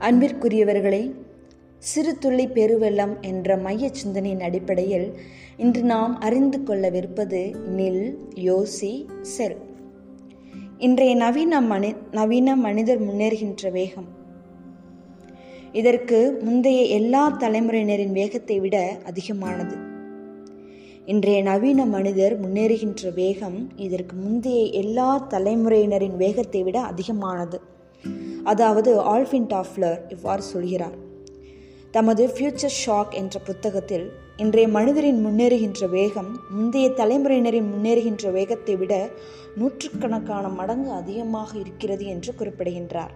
அன்பிற்குரியவர்களே சிறு துள்ளி பெருவெள்ளம் என்ற மைய சிந்தனையின் அடிப்படையில் இன்று நாம் அறிந்து கொள்ளவிருப்பது நில் யோசி செல். இன்றைய நவீன மனி நவீன மனிதர் முன்னேறுகின்ற வேகம். இதற்கு முந்தைய எல்லா தலைமுறையினரின் வேகத்தை விட அதிகமானது. இன்றைய நவீன மனிதர் முன்னேறுகின்ற வேகம் இதற்கு முந்தைய எல்லா தலைமுறையினரின் வேகத்தை விட அதிகமானது. அதாவது ஆல்ஃபின் டாஃப்லர் இவ்வாறு சொல்கிறார். தமது ஃபியூச்சர் ஷாக் என்ற புத்தகத்தில் இன்றைய மனிதரின் முன்னேறுகின்ற வேகம் முந்தைய தலைமுறையினரின் முன்னேறுகின்ற வேகத்தை விட நூற்றுக்கணக்கான மடங்கு அதிகமாக இருக்கிறது என்று குறிப்பிடுகின்றார்.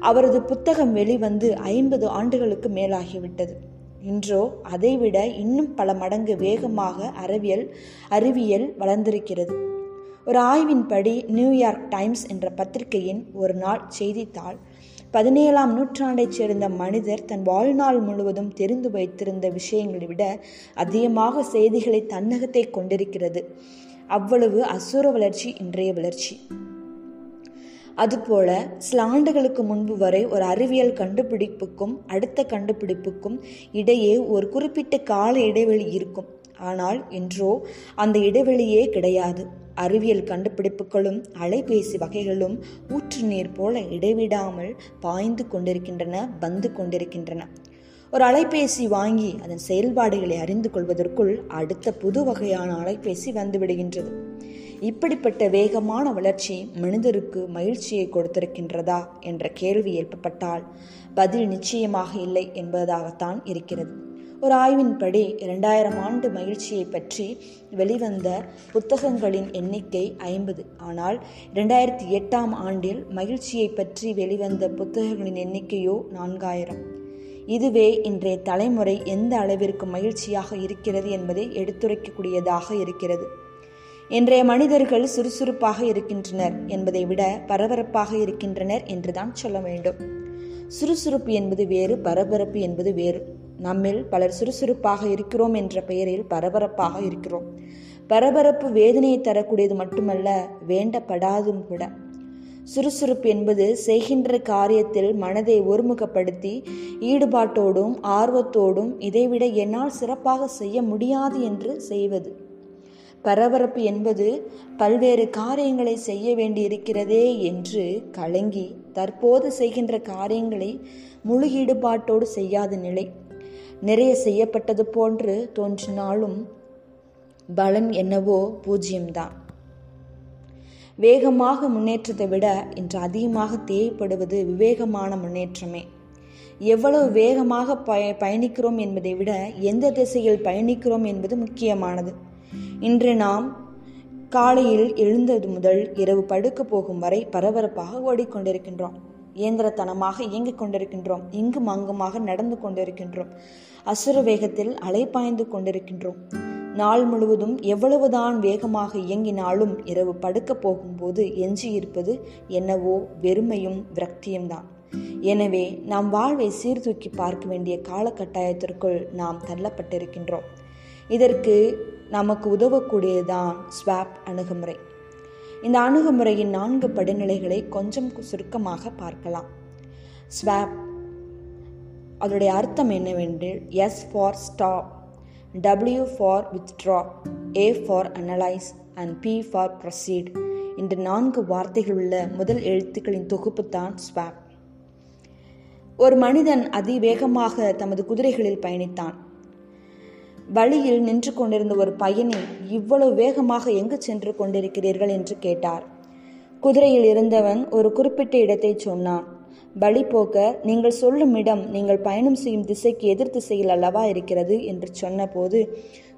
அவரது புத்தகம் வெளிவந்து ஐம்பது ஆண்டுகளுக்கு மேலாகிவிட்டது. இன்றோ அதைவிட இன்னும் பல மடங்கு வேகமாக அறிவியல் அறிவியல் வளர்ந்திருக்கிறது. ஒரு ஆய்வின்படி நியூயார்க் டைம்ஸ் என்ற பத்திரிகையின் ஒரு நாள் செய்தித்தாள் பதினேழாம் நூற்றாண்டைச் சேர்ந்த மனிதர் தன் வாழ்நாள் முழுவதும் தெரிந்து வைத்திருந்த விஷயங்களை விட அதிகமாக செய்திகளை தன்னகத்தை கொண்டிருக்கிறது. அவ்வளவு அசுர வளர்ச்சி இன்றைய வளர்ச்சி. அதுபோல சில ஆண்டுகளுக்கு முன்பு வரை ஒரு அறிவியல் கண்டுபிடிப்புக்கும் அடுத்த கண்டுபிடிப்புக்கும் இடையே ஒரு குறிப்பிட்ட கால இடைவெளி இருக்கும். ஆனால் இன்றோ அந்த இடைவெளியே கிடையாது. அறிவியல் கண்டுபிடிப்புகளும் அலைபேசி வகைகளும் ஊற்று நீர் போல இடைவிடாமல் பாய்ந்து கொண்டிருக்கின்றன வந்து கொண்டிருக்கின்றன. ஒரு அலைபேசி வாங்கி அதன் செயல்பாடுகளை அறிந்து கொள்வதற்குள் அடுத்த புது வகையான அலைபேசி வந்துவிடுகின்றது இப்படிப்பட்ட வேகமான வளர்ச்சி மனிதருக்கு மகிழ்ச்சியை கொடுத்திருக்கின்றதா என்ற கேள்வி எழுப்பப்பட்டால் பதில் நிச்சயமாக இல்லை என்பதாகத்தான் இருக்கிறது. ஒரு ஆய்வின்படி இரண்டாயிரம் ஆண்டு மகிழ்ச்சியை பற்றி வெளிவந்த புத்தகங்களின் எண்ணிக்கை ஐம்பது. ஆனால் இரண்டாயிரத்தி எட்டாம் ஆண்டில் மகிழ்ச்சியை பற்றி வெளிவந்த புத்தகங்களின் எண்ணிக்கையோ நான்காயிரம். இதுவே இன்றைய தலைமுறை எந்த அளவிற்கு மகிழ்ச்சியாக இருக்கிறது என்பதை எடுத்துரைக்கக்கூடியதாக இருக்கிறது. இன்றைய மனிதர்கள் சுறுசுறுப்பாக இருக்கின்றனர் என்பதை விட பரபரப்பாக இருக்கின்றனர் என்றுதான் சொல்ல வேண்டும். சுறுசுறுப்பு என்பது வேறு பரபரப்பு என்பது வேறு. நம்மில் பலர் சுறுசுறுப்பாக இருக்கிறோம் என்ற பெயரில் பரபரப்பாக இருக்கிறோம். பரபரப்பு வேதனையை தரக்கூடியது மட்டுமல்ல வேண்டப்படாதும் கூட. சுறுசுறுப்பு என்பது செய்கின்ற காரியத்தில் மனதை ஒருமுகப்படுத்தி ஈடுபாட்டோடும் ஆர்வத்தோடும் இதைவிட என்னால் சிறப்பாக செய்ய முடியாது என்று செய்வது. பரபரப்பு என்பது பல்வேறு காரியங்களை செய்ய வேண்டியிருக்கிறதே என்று கலங்கி தற்போது செய்கின்ற காரியங்களை முழு ஈடுபாட்டோடு செய்யாத நிலை. நிறைய செய்யப்பட்டது போன்று தோன்றினாலும் பலன் என்னவோ பூஜ்ஜியம்தான் வேகமாக முன்னேற்றத்தை விட இன்று அதிகமாக தேவைப்படுவது விவேகமான முன்னேற்றமே. எவ்வளவு வேகமாக பய பயணிக்கிறோம் என்பதை விட எந்த திசையில் பயணிக்கிறோம் என்பது முக்கியமானது. இன்று நாம் காலையில் எழுந்தது முதல் இரவு படுக்க போகும் வரை பரபரப்பாக ஓடிக்கொண்டிருக்கின்றோம். இயந்திரத்தனமாக இயங்கிக் கொண்டிருக்கின்றோம். இங்கும் அங்குமாக நடந்து கொண்டிருக்கின்றோம். அசுர வேகத்தில் அலைப்பாய்ந்து கொண்டிருக்கின்றோம். நாள் முழுவதும் எவ்வளவுதான் வேகமாக இயங்கினாலும் இரவு படுக்கப் போகும்போது எஞ்சியிருப்பது என்னவோ வெறுமையும் விரக்தியும் தான் எனவே நாம் வாழ்வை சீர்தூக்கி பார்க்க வேண்டிய காலகட்டாயத்திற்குள் நாம் தள்ளப்பட்டிருக்கின்றோம். இதற்கு நமக்கு உதவக்கூடியதுதான் ஸ்வாப் அணுகுமுறை. இந்த அணுகுமுறையின் நான்கு படிநிலைகளை கொஞ்சம் சுருக்கமாக பார்க்கலாம். ஸ்வாப் அதனுடைய அர்த்தம் என்னவென்று S for stop W for withdraw A for analyse and P for proceed இந்த நான்கு வார்த்தைகள் உள்ள முதல் எழுத்துக்களின் தொகுப்பு தான் ஸ்வாப் ஒரு மனிதன் அதிவேகமாக தமது குதிரைகளில் பயணித்தான். வழியில் நின்று கொண்டிருந்த ஒரு பயணி இவ்வளவு வேகமாக எங்கு சென்று கொண்டிருக்கிறீர்கள் என்று கேட்டார். குதிரையில் இருந்தவன் ஒரு குறிப்பிட்ட இடத்தை சொன்னான். வழி போக்க நீங்கள் சொல்லும் இடம் நீங்கள் பயணம் செய்யும் திசைக்கு எதிர் திசையில் அல்லவா இருக்கிறது? என்று சொன்னபோது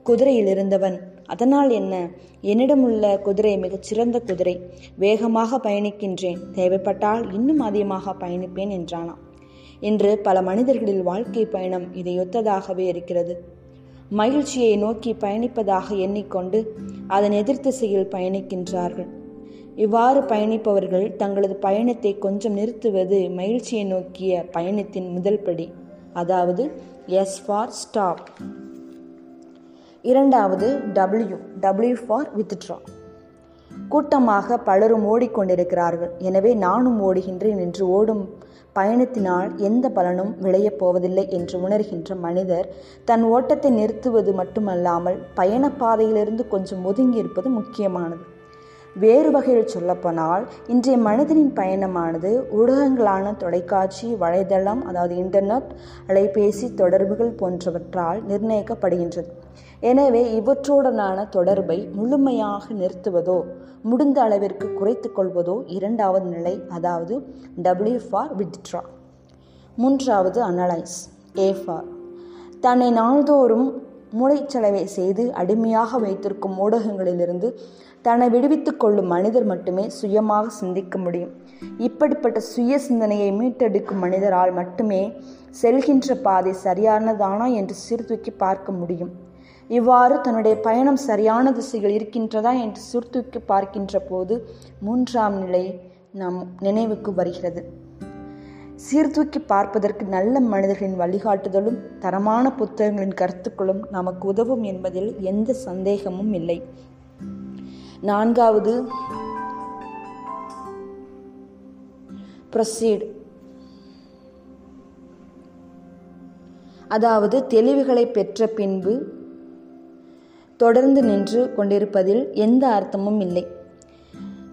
குதிரையில் இருந்தவன் அதனால் என்ன? என்னிடம் உள்ள குதிரை மிகச்சிறந்த குதிரை. வேகமாக பயணிக்கின்றேன். தேவைப்பட்டால் இன்னும் அதிகமாக பயணிப்பேன் என்றானாம் இன்று பல மனிதர்களில் வாழ்க்கை பயணம் இதையொத்ததாகவே இருக்கிறது. மகிழ்ச்சியை நோக்கி பயணிப்பதாக எண்ணிக்கொண்டு அதன் எதிர்த்திசையில் பயணிக்கின்றார்கள். இவ்வாறு பயணிப்பவர்கள் தங்களது பயணத்தை கொஞ்சம் நிறுத்துவது மகிழ்ச்சியை நோக்கிய பயணத்தின் முதல் படி. அதாவது எஸ் ஃபார் ஸ்டாப் இரண்டாவது டபிள்யூ டபிள்யூ ஃபார் வித்ட்ரா கூட்டமாக பலரும் ஓடிக்கொண்டிருக்கிறார்கள். எனவே நானும் ஓடுகின்றேன் என்று ஓடும் பயணத்தினால் எந்த பலனும் விளையப் போவதில்லை என்று உணர்கின்ற மனிதர் தன் ஓட்டத்தை நிறுத்துவது மட்டுமல்லாமல் பயணப்பாதையிலிருந்து கொஞ்சம் ஒதுங்கி இருப்பது முக்கியமானது. வேறு வகையில் சொல்லப்போனால் இன்றைய மனிதனின் பயணமானது ஊடகங்களான தொலைக்காட்சி வலைதளம் அதாவது இன்டர்நெட் அலைபேசி தொடர்புகள் போன்றவற்றால் நிர்ணயிக்கப்படுகின்றது. எனவே இவற்றுடனான தொடர்பை முழுமையாக நிறுத்துவதோ முடிந்த அளவிற்கு குறைத்து கொள்வதோ இரண்டாவது நிலை அதாவது டபிள்யூ ஃபார் வித்ட்ரா மூன்றாவது அனலைஸ் ஏ ஃபார் தன்னை நாள்தோறும் மூளைச்சலவை செய்து அடிமையாக வைத்திருக்கும் ஊடகங்களிலிருந்து தன்னை விடுவித்துக் கொள்ளும் மனிதர் மட்டுமே சுயமாக சிந்திக்க முடியும். இப்படிப்பட்ட சுய சிந்தனையை மீட்டெடுக்கும் மனிதரால் மட்டுமே செல்கின்ற பாதை சரியானதானா என்று சீர்தூக்கி பார்க்க முடியும். இவ்வாறு தன்னுடைய பயணம் சரியான திசைகள் இருக்கின்றதா என்று சீர்தூக்கி பார்க்கின்ற போது மூன்றாம் நிலை நம் நினைவுக்கு வருகிறது. சீர்தூக்கி பார்ப்பதற்கு நல்ல மனிதர்களின் வழிகாட்டுதலும் தரமான புத்தகங்களின் கருத்துக்களும் நமக்கு உதவும் என்பதில் எந்த சந்தேகமும் இல்லை. நான்காவது. ப்ரொசீட் அதாவது தெளிவுகளை பெற்ற பின்பு தொடர்ந்து நின்று கொண்டிருப்பதில் எந்த அர்த்தமும் இல்லை.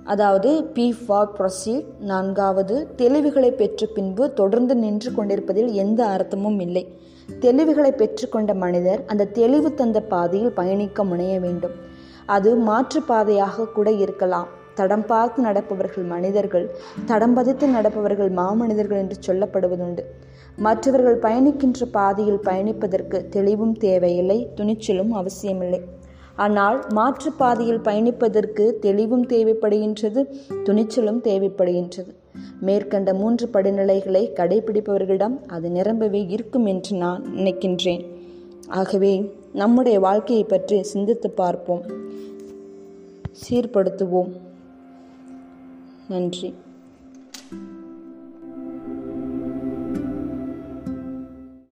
அதாவது பி ஃபார் ப்ரொசீட் நான்காவது தெளிவுகளை பெற்ற பின்பு தொடர்ந்து நின்று கொண்டிருப்பதில் எந்த அர்த்தமும் இல்லை. தெளிவுகளை பெற்றுக்கொண்ட மனிதர் அந்த தெளிவு தந்த பாதையில் பயணிக்க முனைய வேண்டும். அது மாற்றுப்பாதையாக கூட இருக்கலாம். தடம் பார்த்து நடப்பவர்கள் மனிதர்கள் தடம் பதித்து நடப்பவர்கள் மாமனிதர்கள் என்று சொல்லப்படுவதுண்டு. மற்றவர்கள் பயணிக்கின்ற பாதையில் பயணிப்பதற்கு தெளிவும் தேவையில்லை துணிச்சலும் அவசியமில்லை. ஆனால் மாற்றுப்பாதையில் பயணிப்பதற்கு தெளிவும் தேவைப்படுகின்றது துணிச்சலும் தேவைப்படுகின்றது. மேற்கண்ட மூன்று படிநிலைகளை கடைபிடிப்பவர்களிடம் அது நிரம்பவே இருக்கும் என்று நான் நினைக்கின்றேன். ஆகவே நம்முடைய வாழ்க்கையை பற்றி சிந்தித்து பார்ப்போம். சீர்படுத்துவோம். நன்றி.